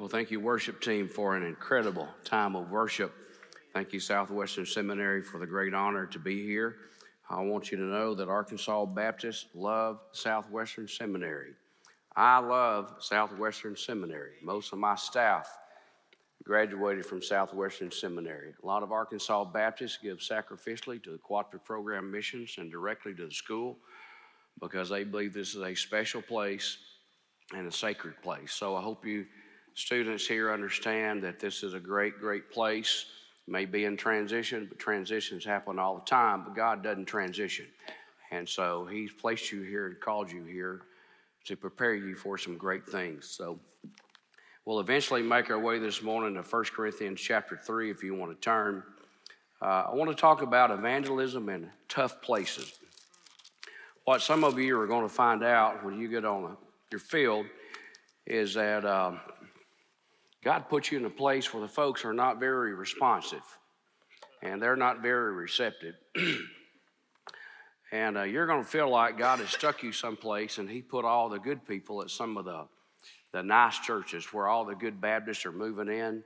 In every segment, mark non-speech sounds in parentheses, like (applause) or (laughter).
Well, thank you, worship team, for an incredible time of worship. Thank you, Southwestern Seminary, for the great honor to be here. I want you to know that Arkansas Baptists love Southwestern Seminary. I love Southwestern Seminary. Most of my staff graduated from Southwestern Seminary. A lot of Arkansas Baptists give sacrificially to the cooperative program missions and directly to the school because they believe this is a special place and a sacred place. So I hope you students here understand that this is a great, great place. May be in transition, but transitions happen all the time, but God doesn't transition. And so He's placed you here and called you here to prepare you for some great things. So we'll eventually make our way this morning to 1 Corinthians chapter 3 if you want to turn. Uh, I want to talk about evangelism in tough places. What some of you are going to find out when you get on your field is that um, God puts you in a place where the folks are not very responsive and they're not very receptive. (clears throat) and uh, you're going to feel like God has stuck you someplace and He put all the good people at some of the, the nice churches where all the good Baptists are moving in.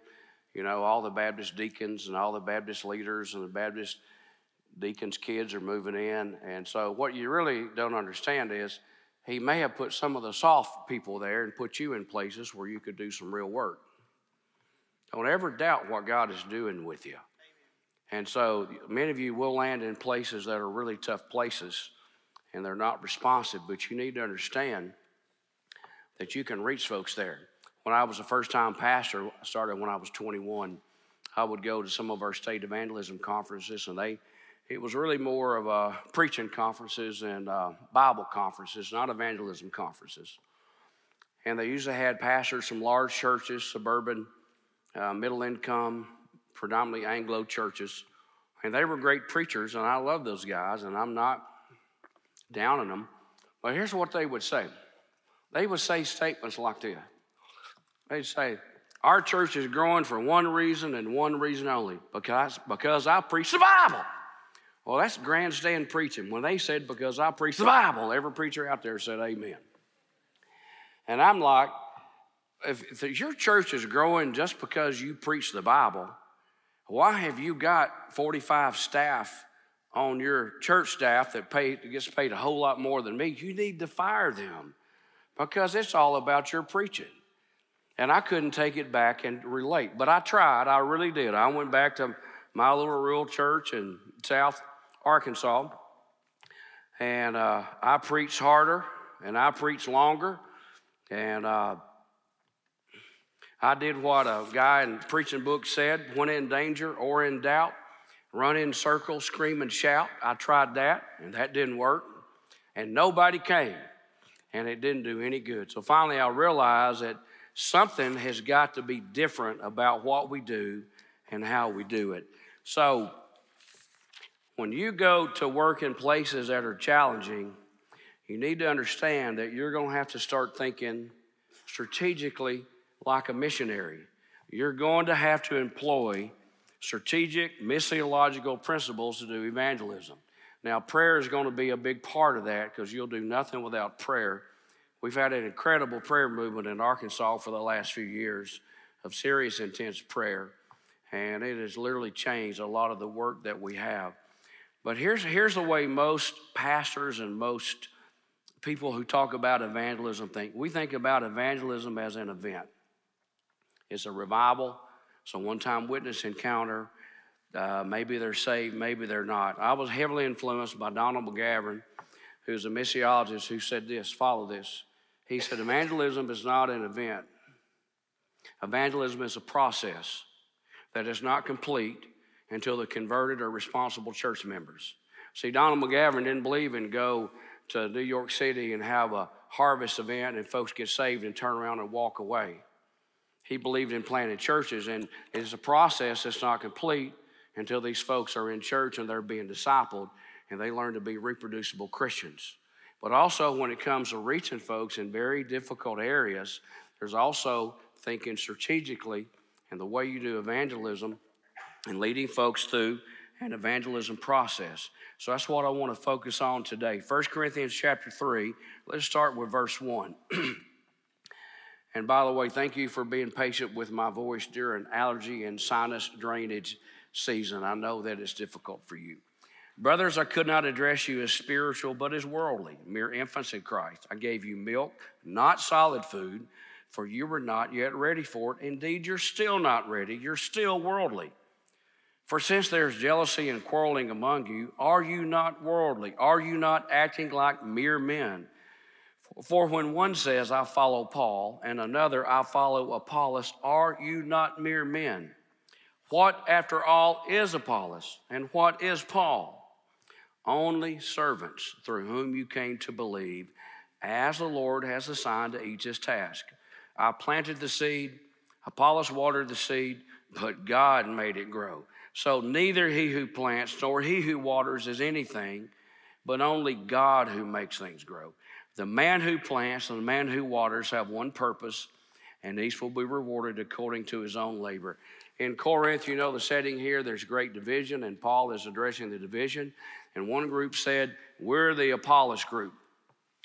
You know, all the Baptist deacons and all the Baptist leaders and the Baptist deacons' kids are moving in. And so, what you really don't understand is He may have put some of the soft people there and put you in places where you could do some real work. Don't ever doubt what God is doing with you. And so many of you will land in places that are really tough places and they're not responsive, but you need to understand that you can reach folks there. When I was a first time pastor, I started when I was 21. I would go to some of our state evangelism conferences, and they it was really more of a preaching conferences and uh, Bible conferences, not evangelism conferences. And they usually had pastors from large churches, suburban uh, middle income, predominantly Anglo churches. And they were great preachers, and I love those guys, and I'm not down on them. But here's what they would say they would say statements like this They'd say, Our church is growing for one reason and one reason only because, because I preach the Bible. Well, that's grandstand preaching. When they said, Because I preach the Bible, every preacher out there said, Amen. And I'm like, if, your church is growing just because you preach the Bible, why have you got 45 staff on your church staff that pay, gets paid a whole lot more than me? You need to fire them because it's all about your preaching. And I couldn't take it back and relate, but I tried. I really did. I went back to my little rural church in South Arkansas, and uh, I preached harder and I preached longer, and uh, I did what a guy in preaching book said when in danger or in doubt, run in circles, scream and shout. I tried that, and that didn't work. And nobody came, and it didn't do any good. So finally, I realized that something has got to be different about what we do and how we do it. So when you go to work in places that are challenging, you need to understand that you're going to have to start thinking strategically like a missionary. You're going to have to employ strategic, missiological principles to do evangelism. Now, prayer is going to be a big part of that because you'll do nothing without prayer. We've had an incredible prayer movement in Arkansas for the last few years of serious, intense prayer, and it has literally changed a lot of the work that we have. But here's, here's the way most pastors and most people who talk about evangelism think. We think about evangelism as an event. It's a revival. It's a one time witness encounter. Uh, maybe they're saved, maybe they're not. I was heavily influenced by Donald McGavran, who's a missiologist, who said this follow this. He said, Evangelism is not an event, evangelism is a process that is not complete until the converted or responsible church members. See, Donald McGavran didn't believe in go to New York City and have a harvest event and folks get saved and turn around and walk away. He believed in planting churches, and it's a process that's not complete until these folks are in church and they're being discipled and they learn to be reproducible Christians. But also, when it comes to reaching folks in very difficult areas, there's also thinking strategically and the way you do evangelism and leading folks through an evangelism process. So that's what I want to focus on today. 1 Corinthians chapter 3, let's start with verse 1. (clears throat) And by the way, thank you for being patient with my voice during allergy and sinus drainage season. I know that it's difficult for you. Brothers, I could not address you as spiritual, but as worldly, mere infants in Christ. I gave you milk, not solid food, for you were not yet ready for it. Indeed, you're still not ready. You're still worldly. For since there's jealousy and quarreling among you, are you not worldly? Are you not acting like mere men? For when one says, I follow Paul, and another, I follow Apollos, are you not mere men? What, after all, is Apollos, and what is Paul? Only servants through whom you came to believe, as the Lord has assigned to each his task. I planted the seed, Apollos watered the seed, but God made it grow. So neither he who plants nor he who waters is anything, but only God who makes things grow. The man who plants and the man who waters have one purpose, and each will be rewarded according to his own labor. In Corinth, you know the setting here, there's great division, and Paul is addressing the division. And one group said, We're the Apollos group.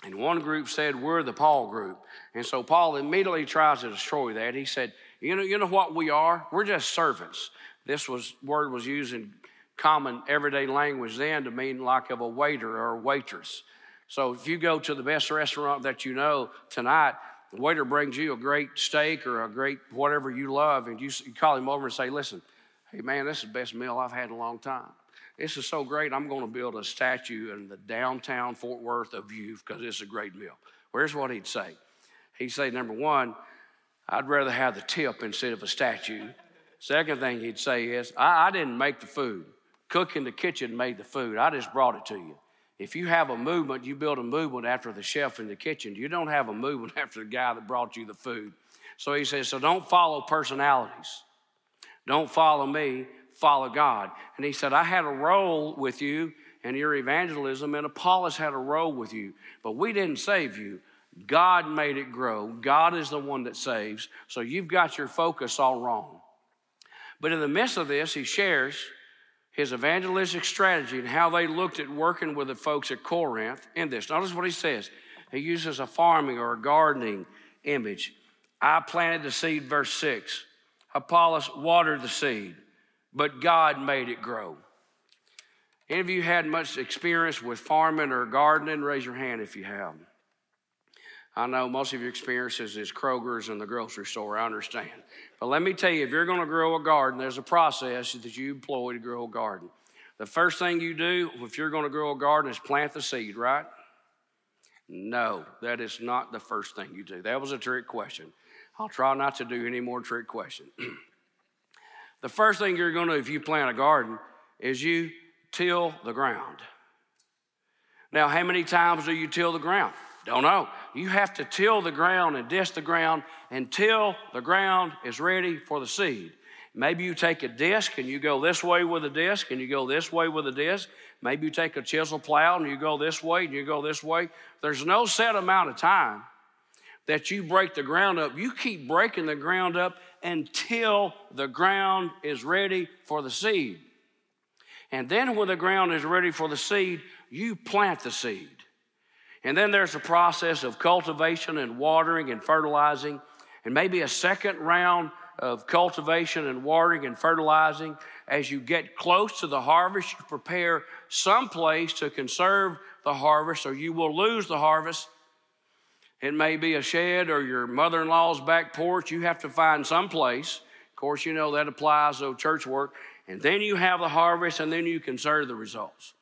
And one group said, We're the Paul group. And so Paul immediately tries to destroy that. He said, You know, you know what we are? We're just servants. This was word was used in common everyday language then to mean like of a waiter or a waitress. So if you go to the best restaurant that you know tonight, the waiter brings you a great steak or a great whatever you love, and you, you call him over and say, Listen, hey man, this is the best meal I've had in a long time. This is so great, I'm going to build a statue in the downtown Fort Worth of you because it's a great meal. Where's what he'd say? He'd say, number one, I'd rather have the tip instead of a statue. Second thing he'd say is, I, I didn't make the food. Cook in the kitchen made the food. I just brought it to you. If you have a movement, you build a movement after the chef in the kitchen. You don't have a movement (laughs) after the guy that brought you the food. So he says, so don't follow personalities. Don't follow me follow God. And he said, I had a role with you in your evangelism, and Apollos had a role with you, but we didn't save you. God made it grow. God is the one that saves. So you've got your focus all wrong. But in the midst of this, he shares his evangelistic strategy and how they looked at working with the folks at Corinth in this. Notice what he says. He uses a farming or a gardening image. I planted the seed, verse 6. Apollos watered the seed but God made it grow. Any of you had much experience with farming or gardening? Raise your hand if you have. I know most of your experiences is Kroger's and the grocery store, I understand. But let me tell you, if you're going to grow a garden, there's a process that you employ to grow a garden. The first thing you do if you're going to grow a garden is plant the seed, right? No, that is not the first thing you do. That was a trick question. I'll try not to do any more trick questions. (clears throat) The first thing you're going to do if you plant a garden is you till the ground. Now, how many times do you till the ground? Don't know. You have to till the ground and disc the ground until the ground is ready for the seed. Maybe you take a disc and you go this way with a disc and you go this way with a disc. Maybe you take a chisel plow and you go this way and you go this way. There's no set amount of time that you break the ground up. You keep breaking the ground up until the ground is ready for the seed. And then, when the ground is ready for the seed, you plant the seed. And then there's a process of cultivation and watering and fertilizing, and maybe a second round of cultivation and watering and fertilizing. As you get close to the harvest, you prepare some place to conserve the harvest, or you will lose the harvest it may be a shed or your mother in law's back porch. You have to find some place. Of course, you know that applies to church work. And then you have the harvest, and then you conserve the results.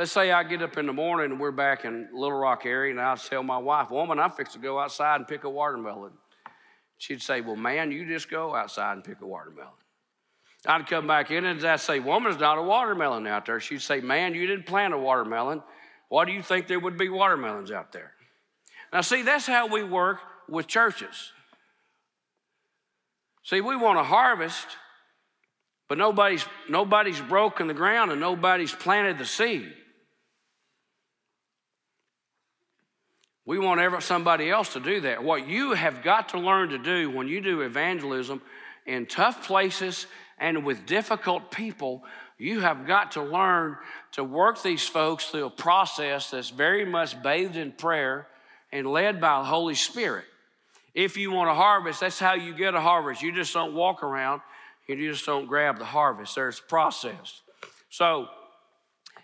Let's say I get up in the morning and we're back in Little Rock area, and I tell my wife, Woman, I'm fixing to go outside and pick a watermelon. She'd say, Well, man, you just go outside and pick a watermelon. I'd come back in and I'd say, Woman, there's not a watermelon out there. She'd say, Man, you didn't plant a watermelon. Why do you think there would be watermelons out there? Now, see, that's how we work with churches. See, we want to harvest, but nobody's, nobody's broken the ground and nobody's planted the seed. We want ever, somebody else to do that. What you have got to learn to do when you do evangelism in tough places and with difficult people, you have got to learn to work these folks through a process that's very much bathed in prayer and led by the Holy Spirit. If you want a harvest, that's how you get a harvest. You just don't walk around and you just don't grab the harvest. There's a process. So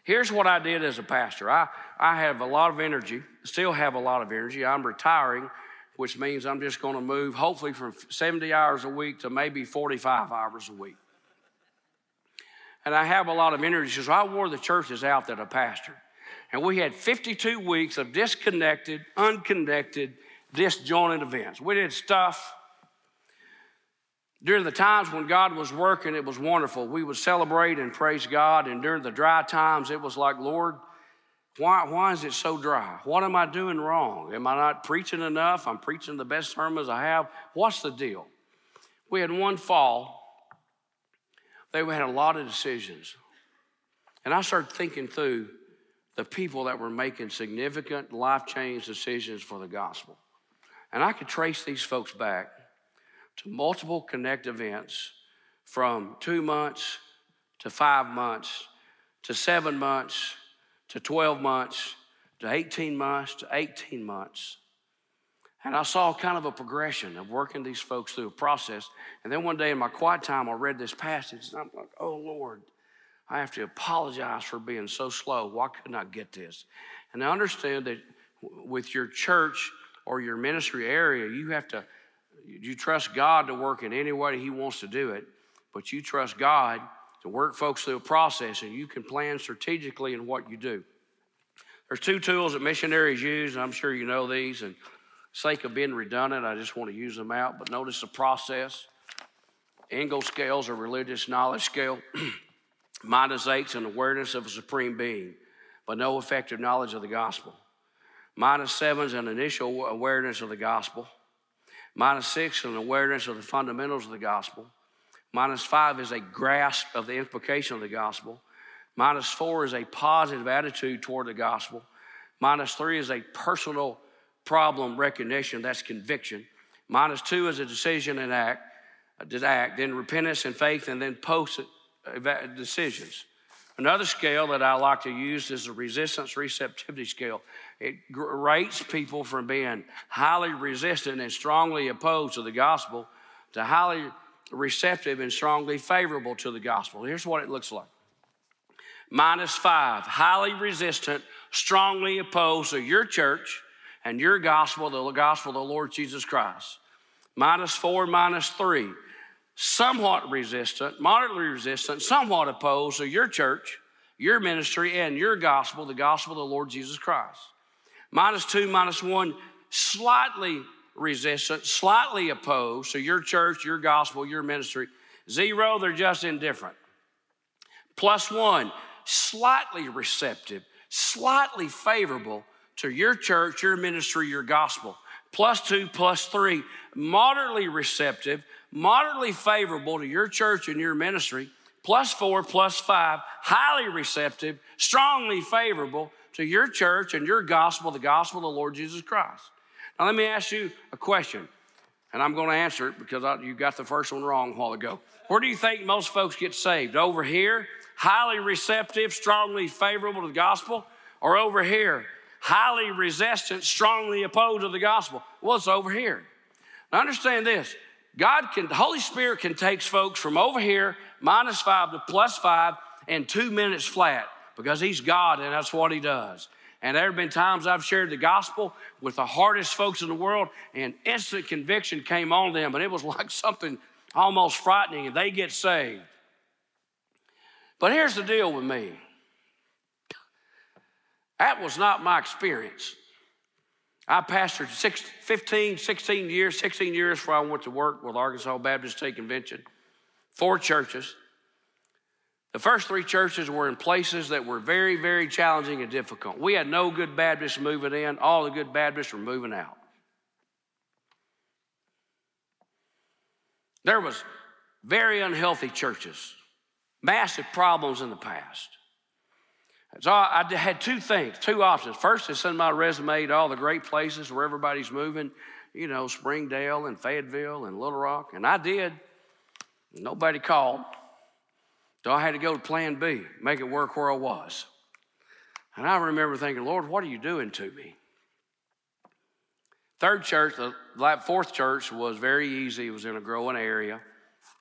here's what I did as a pastor. I, I have a lot of energy, still have a lot of energy. I'm retiring, which means I'm just going to move hopefully from 70 hours a week to maybe 45 hours a week. And I have a lot of energy. So I wore the churches out that I pastored. And we had 52 weeks of disconnected, unconnected, disjointed events. We did stuff. During the times when God was working, it was wonderful. We would celebrate and praise God. And during the dry times, it was like, Lord, why, why is it so dry? What am I doing wrong? Am I not preaching enough? I'm preaching the best sermons I have. What's the deal? We had one fall, they had a lot of decisions. And I started thinking through the people that were making significant life change decisions for the gospel. And I could trace these folks back to multiple connect events from two months to five months to seven months to 12 months to 18 months to 18 months. And I saw kind of a progression of working these folks through a process. And then one day in my quiet time, I read this passage, and I'm like, oh Lord, I have to apologize for being so slow. Why couldn't I get this? And I understand that with your church or your ministry area, you have to, you trust God to work in any way He wants to do it, but you trust God work folks through a process and you can plan strategically in what you do. There's two tools that missionaries use, and I'm sure you know these, and sake of being redundant, I just want to use them out, but notice the process. Engel scales or religious knowledge scale. Minus eight's an awareness of a supreme being, but no effective knowledge of the gospel. Minus seven's an initial awareness of the gospel. Minus six, an awareness of the fundamentals of the gospel. Minus five is a grasp of the implication of the gospel. Minus four is a positive attitude toward the gospel. Minus three is a personal problem recognition, that's conviction. Minus two is a decision and act, act, then repentance and faith, and then post decisions. Another scale that I like to use is the resistance receptivity scale. It rates people from being highly resistant and strongly opposed to the gospel to highly receptive and strongly favorable to the gospel. Here's what it looks like minus five, highly resistant, strongly opposed to your church and your gospel, the gospel of the Lord Jesus Christ. Minus four, minus three, somewhat resistant, moderately resistant, somewhat opposed to your church, your ministry, and your gospel, the gospel of the Lord Jesus Christ. Minus two, minus one, slightly resistant, slightly opposed to your church, your gospel, your ministry. Zero, they're just indifferent. Plus one, slightly receptive, slightly favorable to your church, your ministry, your gospel. Plus two, plus three, moderately receptive, moderately favorable to your church and your ministry. Plus four, plus five, highly receptive, strongly favorable to your church and your gospel, the gospel of the Lord Jesus Christ. Now, let me ask you a question, and I'm going to answer it because I, you got the first one wrong a while ago. Where do you think most folks get saved? Over here, highly receptive, strongly favorable to the gospel, or over here, highly resistant, strongly opposed to the gospel? Well, it's over here. Now, understand this God can, the Holy Spirit can take folks from over here, minus five to plus five, in two minutes flat because He's God and that's what He does. And there have been times I've shared the gospel with the hardest folks in the world, and instant conviction came on them, and it was (laughs) like something almost frightening, and they get saved. But here's the deal with me that was not my experience. I pastored six, 15, 16 years, 16 years before I went to work with Arkansas Baptist State Convention, four churches. The first three churches were in places that were very, very challenging and difficult. We had no good Baptists moving in, all the good Baptists were moving out. There was very unhealthy churches, massive problems in the past. So I had two things, two options. First, is send my resume to all the great places where everybody's moving, you know, Springdale and Fayetteville and Little Rock, and I did. Nobody called. So I had to go to plan B, make it work where I was. And I remember thinking, Lord, what are you doing to me? third church, the fourth church was very easy. It was in a growing area,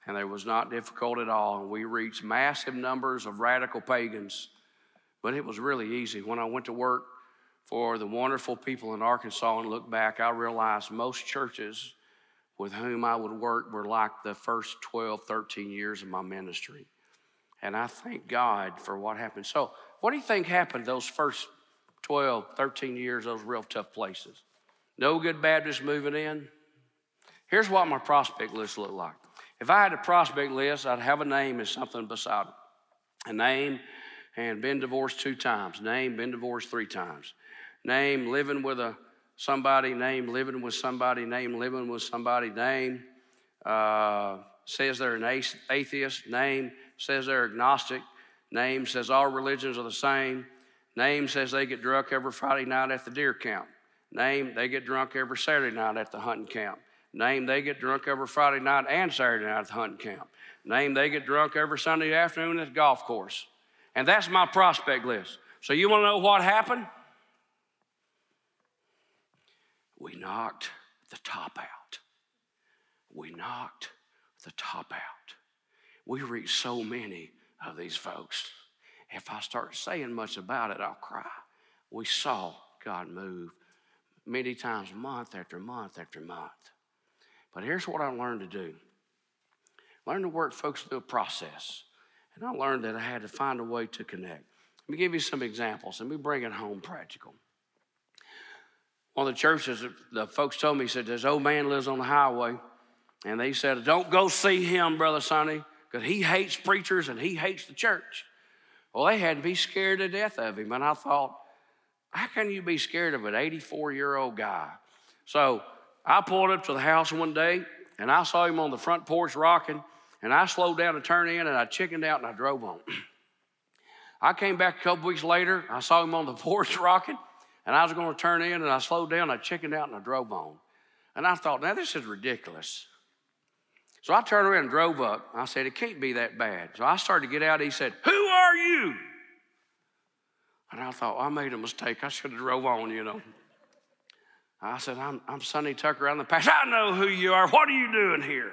and it was not difficult at all. And we reached massive numbers of radical pagans, but it was really easy. When I went to work for the wonderful people in Arkansas and look back, I realized most churches with whom I would work were like the first 12, 13 years of my ministry. And I thank God for what happened. So, what do you think happened those first 12, 13 years, those real tough places? No good Baptists moving in. Here's what my prospect list looked like. If I had a prospect list, I'd have a name and something beside it. A name and been divorced two times. Name, been divorced three times. Name, living with a somebody. Name, living with somebody. Name, living with somebody. Name, uh, says they're an atheist. Name, says they're agnostic. Name says all religions are the same. Name says they get drunk every Friday night at the deer camp. Name, they get drunk every Saturday night at the hunting camp. Name, they get drunk every Friday night and Saturday night at the hunting camp. Name, they get drunk every Sunday afternoon at the golf course. And that's my prospect list. So you want to know what happened? We knocked the top out. We knocked the top out. We reached so many of these folks. If I start saying much about it, I'll cry. We saw God move many times, month after month after month. But here's what I learned to do learn to work folks through a process. And I learned that I had to find a way to connect. Let me give you some examples. Let me bring it home practical. One of the churches, the folks told me, said, This old man lives on the highway. And they said, Don't go see him, Brother Sonny, because he hates preachers and he hates the church. Well, they had to be scared to death of him. And I thought, how can you be scared of an 84 year old guy? So I pulled up to the house one day and I saw him on the front porch rocking. And I slowed down to turn in and I chickened out and I drove on. (clears throat) I came back a couple weeks later. I saw him on the (laughs) porch rocking and I was going to turn in and I slowed down. I chickened out and I drove on. And I thought, now this is ridiculous. So I turned around and drove up. I said, it can't be that bad. So I started to get out. He said, Who are you? And I thought, I made a mistake. I should have drove on, you know. I said, I'm, I'm Sonny Tucker. I'm the pastor. I know who you are. What are you doing here?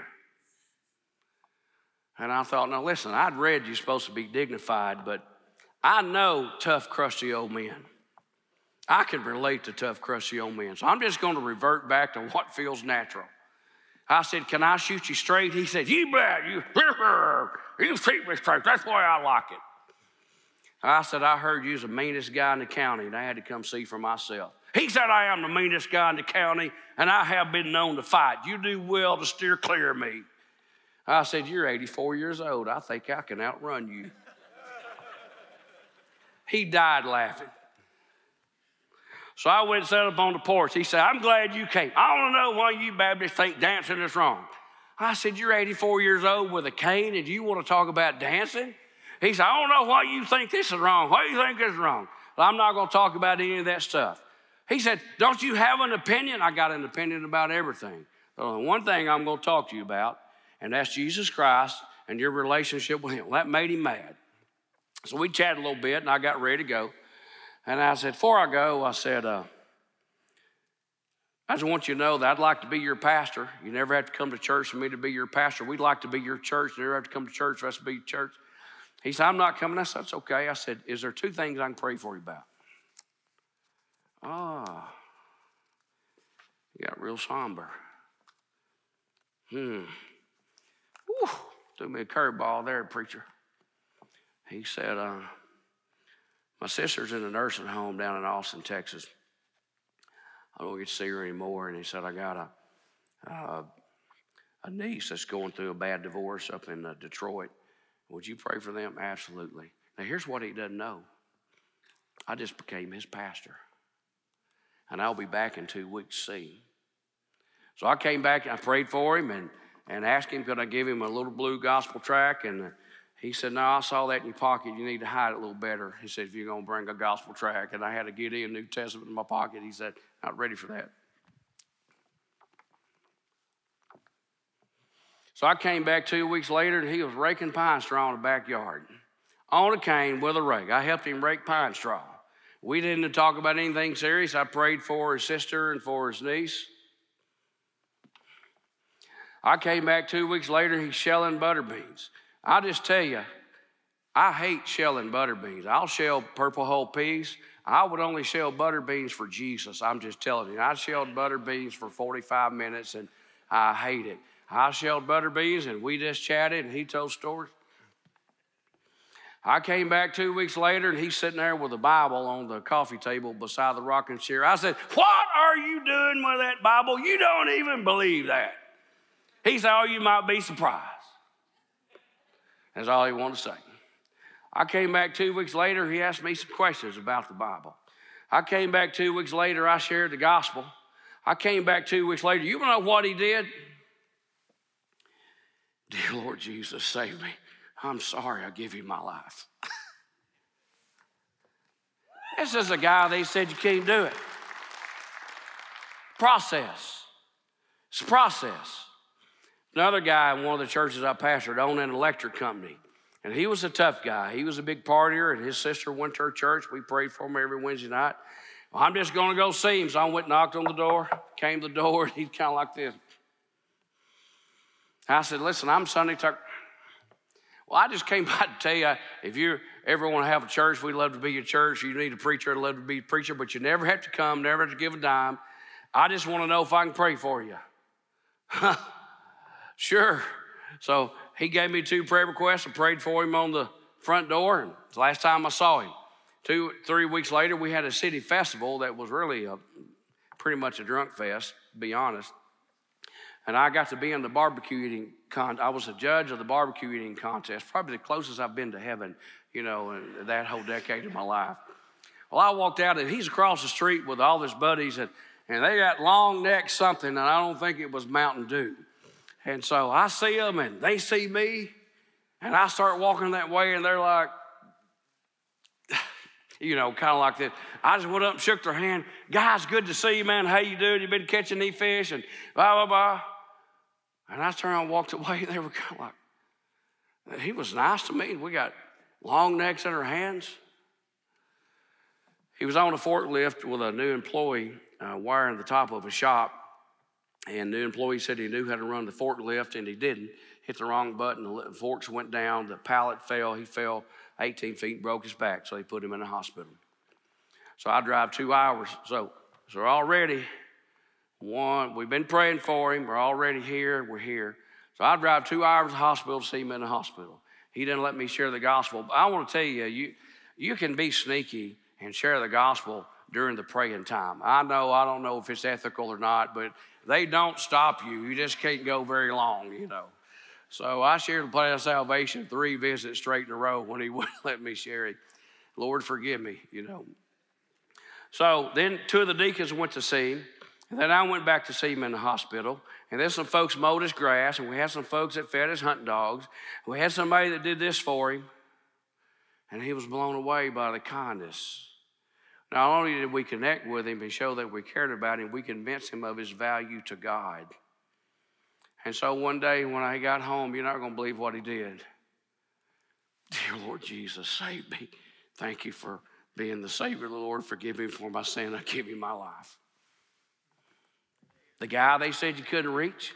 And I thought, now listen, I'd read you're supposed to be dignified, but I know tough, crusty old men. I can relate to tough, crusty old men. So I'm just going to revert back to what feels natural. I said, Can I shoot you straight? He said, You bet. You, (laughs) you shoot me straight. That's way I like it. I said, I heard you was the meanest guy in the county, and I had to come see for myself. He said, I am the meanest guy in the county, and I have been known to fight. You do well to steer clear of me. I said, You're 84 years old. I think I can outrun you. he died laughing. So I went and sat up on the porch. He said, I'm glad you came. I want to know why you Baptists think dancing is wrong. I said, You're 84 years old with a cane and you want to talk about dancing? He said, I don't know why you think this is wrong. Why do you think this is wrong? Well, I'm not going to talk about any of that stuff. He said, Don't you have an opinion? I got an opinion about everything. The one thing I'm going to talk to you about, and that's Jesus Christ and your relationship with Him. That made him mad. So we chatted a little bit, and I got ready to go. And I said, Before I go, I said, uh, I just want you to know that I'd like to be your pastor. You never have to come to church for me to be your pastor. We'd like to be your church. You never have to come to church for us to be your church. He said, I'm not coming. I said, That's okay. I said, Is there two things I can pray for you about? Ah, you got real somber. Hmm. Whew. Threw me a curveball there, preacher. He said, uh, My sister's in a nursing home down in Austin, Texas. I don't get to see her anymore. And he said, I got a, uh, a niece that's going through a bad divorce up in uh, Detroit. Would you pray for them? Absolutely. Now, here's what he doesn't know I just became his pastor. And I'll be back in two weeks see. So I came back and I prayed for him and, and asked him, could I give him a little blue gospel track? And he said, No, I saw that in your pocket. You need to hide it a little better. He said, If you're going to bring a gospel track. And I had to get a Gideon New Testament in my pocket. He said, Not ready for that. So I came back two weeks later and he was raking pine straw in the backyard on a cane with a rake. I helped him rake pine straw. We didn't talk about anything serious. I prayed for his sister and for his niece. I came back two weeks later, he's shelling butter beans. I just tell you, I hate shelling butter beans. I'll shell purple hull peas. I would only shell butter beans for Jesus. I'm just telling you. I shelled butter beans for 45 minutes and I hate it. I shelled butter beans and we just chatted and he told stories. I came back two weeks later and he's sitting there with a Bible on the coffee table beside the rocking chair. I said, What are you doing with that Bible? You don't even believe that. He said, Oh, you might be surprised. That's all he wanted to say. I came back two weeks later, he asked me some questions about the Bible. I came back two weeks later, I shared the gospel. I came back two weeks later. You know what he did? Dear Lord Jesus, save me. I'm sorry I give you my life. (laughs) this is a guy they said you can't do it. Process. It's process. Another guy in one of the churches I pastored owned an electric company. And he was a tough guy. He was a big partier, and his sister went to our church. We prayed for him every Wednesday night. Well, I'm just going to go see him. So I went and knocked on the door, came to the door, (laughs) and he's kind of like this. I said, Listen, I'm Sonny Tucker. Well, I just came (laughs) by to tell you if you ever want to have a church, we'd love to be your church. You need a preacher, I'd love to be a preacher, but you never have to come, never have to give a dime. I just want to know if I can pray for you. (laughs) sure. So he gave me two prayer requests. I prayed for him on the front door, and the last time I saw him. Two, three weeks later, we had a city festival that was really a, pretty much a drunk fest, to be honest. And I got to be in the barbecue eating con. I was a judge of the barbecue eating contest, probably the closest I've been to heaven, you know, in that whole decade of my life. Well, I walked out, and he's across the street with all his buddies, and, and they got long neck something, and I don't think it was Mountain Dew. And so I see them and they see me, and I start walking that way, and they're like, (sighs) you know, kind of like that. I just went up and shook their hand. Guys, good to see you, man. How you doing? You been catching any fish? And blah, blah, blah. And I turned around and walked (laughs) away, and they were kind of like, he was nice to me. We got long necks in our hands. He was on a forklift with a new employee uh, wiring the top of a shop. And the employee said he knew how to run the forklift, and he didn't. Hit the wrong button, the forks went down, the pallet fell, he fell 18 feet, broke his back, so they put him in the hospital. So I drive two hours. So, so already, one, we've been praying for him, we're already here, we're here. So I drive two hours to the hospital to see him in the hospital. He didn't let me share the gospel. But I want to tell you, you, you can be sneaky and share the gospel during the praying time. I know, I don't know if it's ethical or not, but they don't stop you. You just can't go very long, you know. So I shared the plan of salvation three visits straight in a row when he (laughs) wouldn't let me share it. Lord, forgive me, you know. So then two of the deacons went to see him. And then I went back to see him in the hospital. And then some folks mowed his grass, and we had some folks that fed his hunting dogs. We had somebody that did this for him. And he was blown away by the kindness not only did we connect with him and show that we cared about him, we convinced him of his value to God. And so one day when I got home, you're not going to believe what he did. Dear Lord Jesus, save me. Thank you for being the Savior, the Lord. Forgive me for my sin. I give you my life. The guy they said you couldn't reach,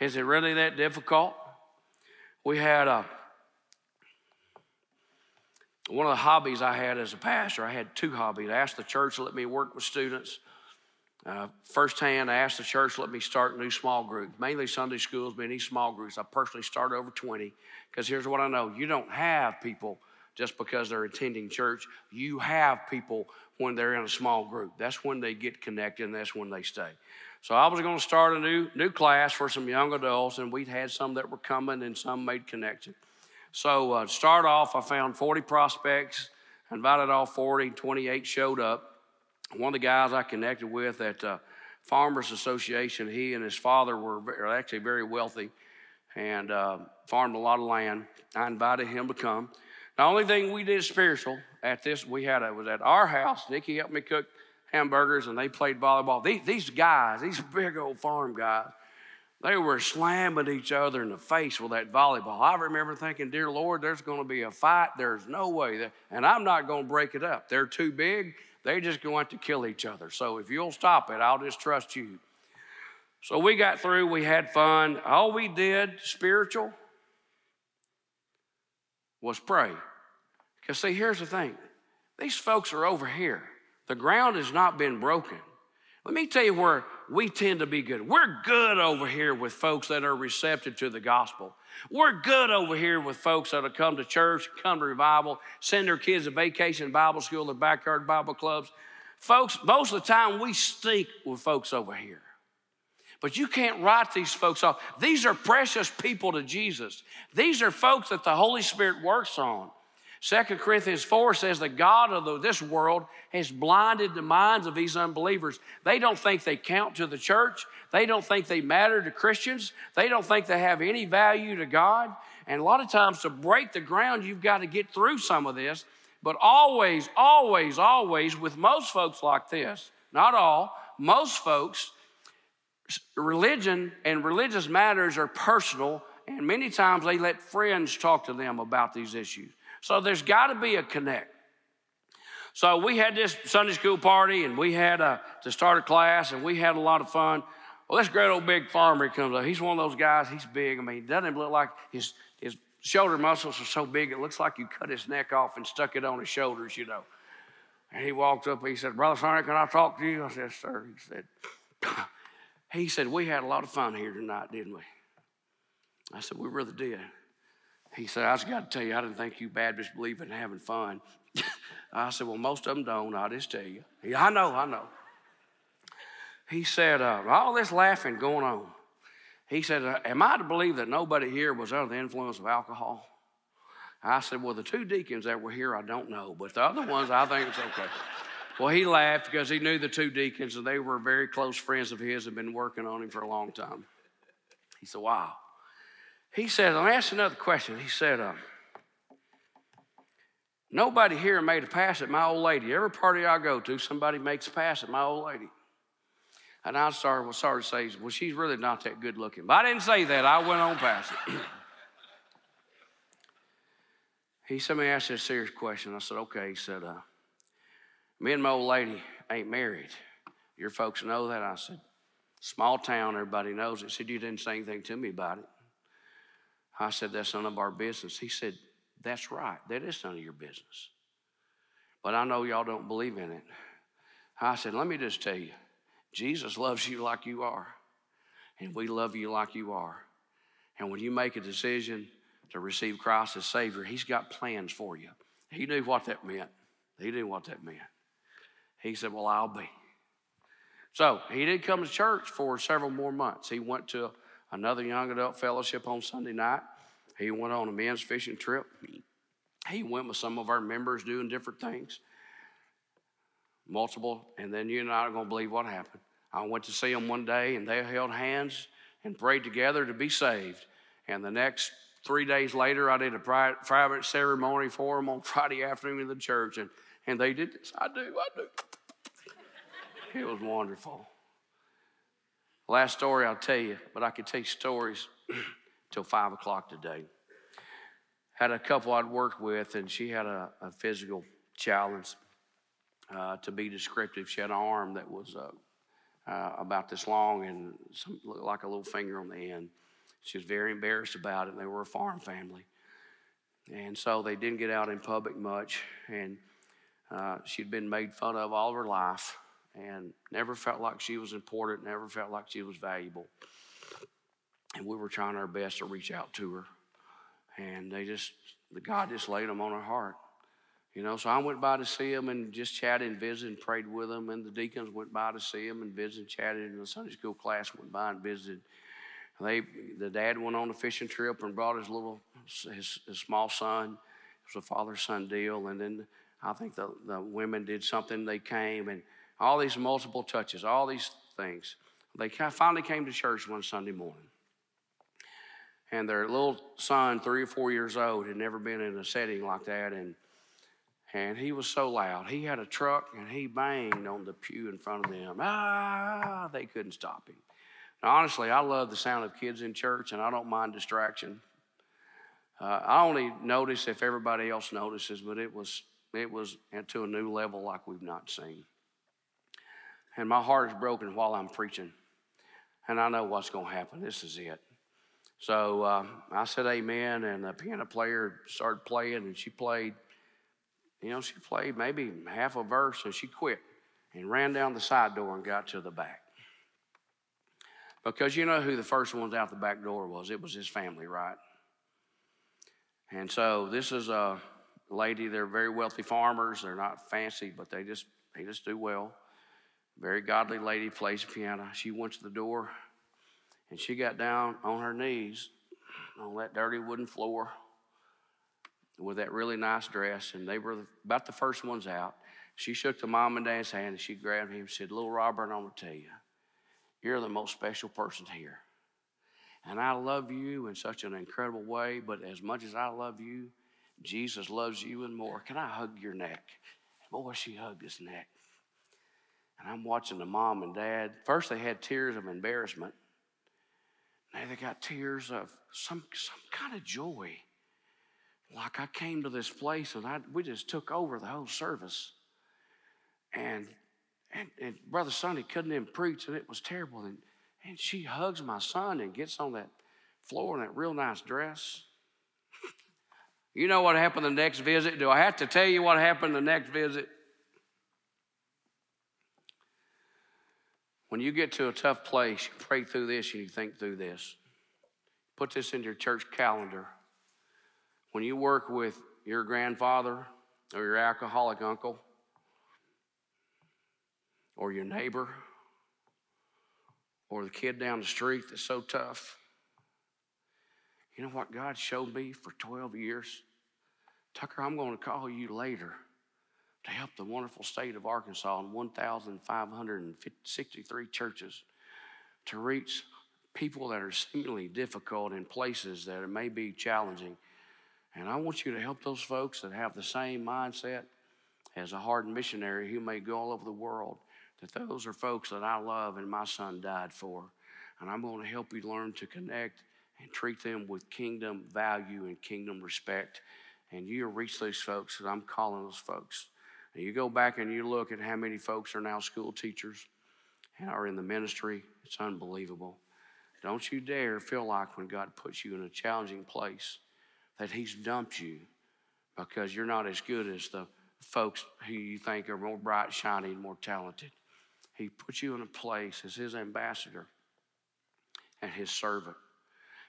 is it really that difficult? We had a one of the hobbies I had as a pastor, I had two hobbies. I asked the church to let me work with students. Uh, firsthand, I asked the church to let me start new small groups, mainly Sunday schools, but any small groups. I personally started over 20 because here's what I know you don't have people just because they're attending church. You have people when they're in a small group. That's when they get connected and that's when they stay. So I was going to start a new, new class for some young adults, and we'd had some that were coming and some made connection. So, uh, start off, I found 40 prospects, invited all 40, 28 showed up. One of the guys I connected with at uh, Farmers Association, he and his father were actually very wealthy and uh, farmed a lot of land. I invited him to come. The only thing we did spiritual at this, we had it was at our house. Nikki helped me cook hamburgers and they played volleyball. These, these guys, these big old farm guys, they were slamming each other in the face with that volleyball. I remember thinking, Dear Lord, there's going to be a fight. There's no way. That, and I'm not going to break it up. They're too big. They're just going to kill each other. So if you'll stop it, I'll just trust you. So we got through, we had fun. All we did, spiritual, was pray. Because, see, here's the thing these folks are over here, the ground has not been broken. Let me tell you where we tend to be good. We're good over here with folks that are receptive to the gospel. We're good over here with folks that'll come to church, come to revival, send their kids to vacation Bible school, their backyard Bible clubs. Folks, most of the time we stink with folks over here. But you can't write these folks off. These are precious people to Jesus. These are folks that the Holy Spirit works on. 2 Corinthians 4 says the God of this world has blinded the minds of these unbelievers. They don't think they count to the church. They don't think they matter to Christians. They don't think they have any value to God. And a lot of times to break the ground, you've got to get through some of this. But always, always, always, with most folks like this, not all, most folks, religion and religious matters are personal, and many times they let friends talk to them about these issues. So there's got to be a connect. So we had this Sunday school party, and we had a, to start a class, and we had a lot of fun. Well, this great old big farmer comes up. He's one of those guys. He's big. I mean, doesn't look like his his shoulder muscles are so big it looks like you cut his neck off and stuck it on his shoulders, you know. And he walked up. He said, "Brother Sonny, can I talk to you?" I said, "Sir." He said, (coughs) "He said we had a lot of fun here tonight, didn't we?" I said, "We really did." He said, I just got to tell you, I didn't think you Baptists believe in having fun. (laughs) I said, Well, most of them don't. I'll just tell you. He, I know, I know. He said, uh, All this laughing going on. He said, uh, Am I to believe that nobody here was under the influence of alcohol? I said, Well, the two deacons that were here, I don't know, but the other ones, I think it's okay. well, he laughed because he knew the two deacons and they were very close friends of his and been working on him for a long time. He said, Wow. He said, Let me ask another question. He said, uh, Nobody here made a pass at my old lady. Every party I go to, somebody makes a pass at my old lady. And I started, well, sorry to say, well, she's really not that good looking. But I didn't say that. I went on past it. (clears throat) he said, Let me ask you a serious question. I said, Okay. He said, uh, Me and my old lady ain't married. Your folks know that? I said, Small town, everybody knows it. He said, You didn't say anything to me about it. I said, That's none of our business. He said, That's right. That is none of your business. But I know y'all don't believe in it. I said, Let me just tell you Jesus loves you like you are, and we love you like you are. And when you make a decision to receive Christ as Savior, He's got plans for you. He knew what that meant. He knew what that meant. He said, Well, I'll be. So he didn't come to church for several more months. He went to another young adult fellowship on Sunday night. He went on a men's fishing trip. He went with some of our members doing different things, multiple, and then you're not going to believe what happened. I went to see them one day, and they held hands and prayed together to be saved. And the next three days later, I did a private ceremony for them on (laughs) Friday afternoon in the church, and, and they did this. I do, I do. It was wonderful. Last story I'll tell you, but I could tell you stories (clears throat) till five o'clock today. Had a couple I'd worked with, and she had a, a physical challenge. Uh, to be descriptive, she had an arm that was uh, uh, about this long and some, looked like a little finger on the end. She was very embarrassed about it. And they were a farm family, and so they didn't get out in public much. And uh, she'd been made fun of all her life and never felt like she was important, never felt like she was valuable. And we were trying our best to reach out to her. And they just, the God just laid them on her heart. You know, so I went by to see them and just chatted and visited and prayed with them. And the deacons went by to see them and visited and chatted. And the Sunday school class went by and visited. They, the dad went on a fishing trip and brought his little, his, his small son. It was a father son deal. And then I think the, the women did something. They came and all these multiple touches, all these things. They finally came to church one Sunday morning. And their little son, three or four years old, had never been in a setting like that. And, and he was so loud. He had a truck and he banged on the pew in front of them. Ah, they couldn't stop him. Now, honestly, I love the sound of kids in church and I don't mind distraction. Uh, I only notice if everybody else notices, but it was, it was to a new level like we've not seen and my heart is broken while I'm preaching. and I know what's going to happen. This is it. So uh, I said amen, and the piano player started playing, and she played, you know, she played maybe half a verse, and she quit and ran down the side door and got to the back. Because you know who the first ones out the back door was? It was his family, right? And so this is a lady, they're very wealthy farmers. They're not fancy, but they just they just do well. Very godly lady plays piano. She went to the door and she got down on her knees on that dirty wooden floor with that really nice dress, and they were about the first ones out. She shook the mom and dad's hand and she grabbed him and said, Little Robert, I'm going to tell you, you're the most special person here. And I love you in such an incredible way, but as much as I love you, Jesus loves you and more. Can I hug your neck? Boy, she hugged his neck. And I'm watching the mom and dad. First, they had tears of embarrassment. Now they got tears of some, some kind of joy. Like I came to this place and I, we just took over the whole service. And, and, and Brother Sonny couldn't even preach, and it was terrible. And, and she hugs my son and gets on that floor in that real nice dress. (laughs) you know what happened the next visit? Do I have to tell you what happened the next visit? When you get to a tough place, you pray through this and you think through this. Put this in your church calendar. When you work with your grandfather or your alcoholic uncle or your neighbor or the kid down the street that's so tough, you know what God showed me for 12 years? Tucker, I'm going to call you later to help the wonderful state of Arkansas and 1,563 churches to reach people that are seemingly difficult in places that it may be challenging. And I want you to help those folks that have the same mindset as a hardened missionary who may go all over the world. That those are folks that I love and my son died for. And I'm going to help you learn to connect and treat them with kingdom value and kingdom respect. And you'll reach those folks that I'm calling those folks. And you go back and you look at how many folks are now school teachers and are in the ministry, it's unbelievable. Don't you dare feel like when God puts you in a challenging place that He's dumped you because you're not as good as the folks who you think are more bright, shiny, and more talented. He puts you in a place as His ambassador and His servant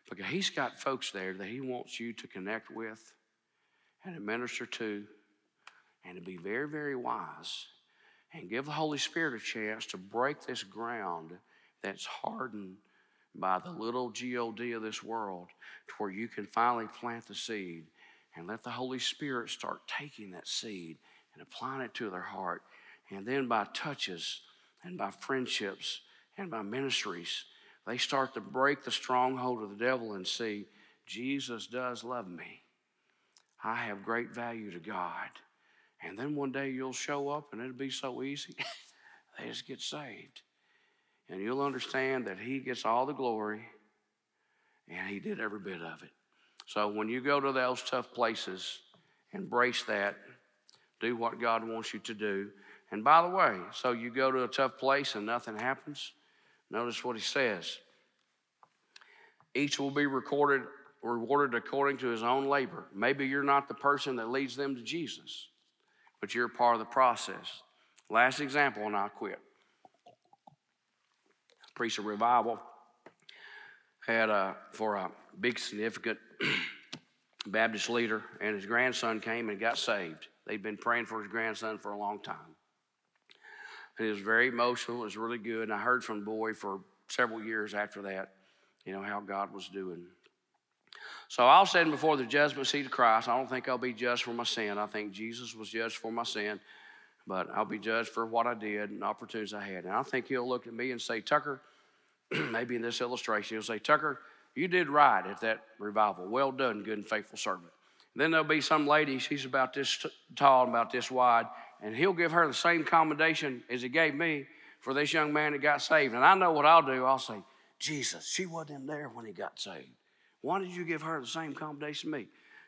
because He's got folks there that He wants you to connect with and administer to and to be very, very wise and give the Holy Spirit a chance to break this ground that's hardened by the little God of this world to where you can finally plant the seed and let the Holy Spirit start taking that seed and applying it to their heart. And then by touches and by friendships and by ministries, they start to break the stronghold of the devil and see Jesus does love me. I have great value to God. And then one day you'll show up and it'll be so easy. (laughs) they just get saved. And you'll understand that He gets all the glory and He did every bit of it. So when you go to those tough places, embrace that. Do what God wants you to do. And by the way, so you go to a tough place and nothing happens, notice what He says. Each will be recorded, rewarded according to his own labor. Maybe you're not the person that leads them to Jesus but you're part of the process. Last example, and I'll quit. Priest of revival had a, for a big significant (clears throat) Baptist leader, and his grandson came and got saved. They'd been praying for his grandson for a long time. And it was very emotional. It was really good. And I heard from the boy for several years after that, you know, how God was doing. So I'll stand before the judgment seat of Christ. I don't think I'll be judged for my sin. I think Jesus was judged for my sin, but I'll be judged for what I did and opportunities I had. And I think he'll look at me and say, Tucker, (clears throat) maybe in this illustration, he'll say, Tucker, you did right at that revival. Well done, good and faithful servant. And then there'll be some lady, she's about this tall and about this wide, and he'll give her the same commendation as he gave me for this young man that got saved. And I know what I'll do. I'll say, Jesus, she wasn't there when he got saved. Why did you give her the same commendation as me?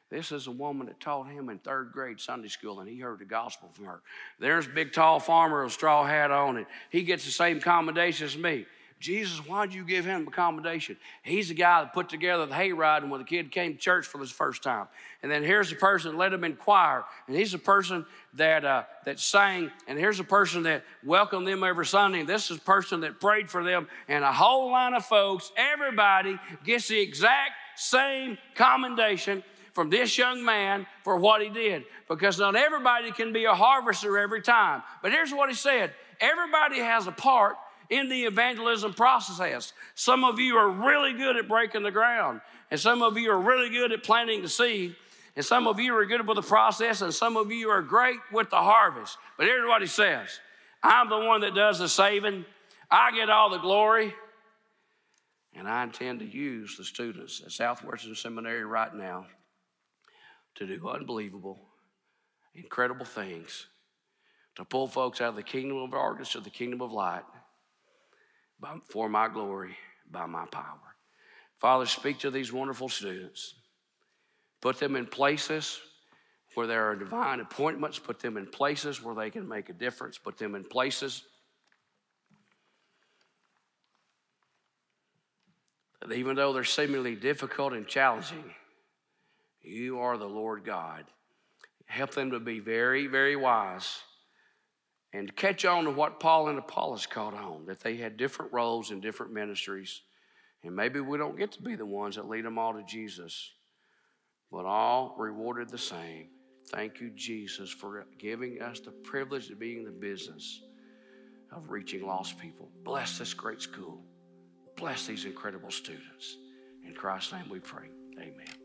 This is a woman that taught him in third grade Sunday school, and he heard the gospel from her. There's a big, tall farmer with a straw hat on, and he gets the same commendation as me. Jesus, why'd you give him a commendation? He's the guy that put together the hayride when the kid came to church for the first time. And then here's the person that led him in choir. And he's the person that, uh, that sang. And here's the person that welcomed them every Sunday. And this is the person that prayed for them. And a whole line of folks, everybody gets the exact same commendation from this young man for what he did. Because not everybody can be a harvester every time. But here's what he said everybody has a part in the evangelism process. Some of you are really good at breaking the ground, and some of you are really good at planting the seed, and some of you are good with the process, and some of you are great with the harvest. But here's what he says I'm the one that does the saving, I get all the glory. And I intend to use the students at Southwestern Seminary right now to do unbelievable, incredible things to pull folks out of the kingdom of darkness to the kingdom of light by, for my glory, by my power. Father, speak to these wonderful students. Put them in places where there are divine appointments. Put them in places where they can make a difference. Put them in places that even though they're seemingly difficult and challenging, you are the Lord God. Help them to be very, very wise and catch on to what Paul and Apollos caught on, that they had different roles in different ministries. And maybe we don't get to be the ones that lead them all to Jesus, but all rewarded the same. Thank you, Jesus, for giving us the privilege of being in the business of reaching lost people. Bless this great school. Bless these incredible students. In Christ's name we pray. Amen.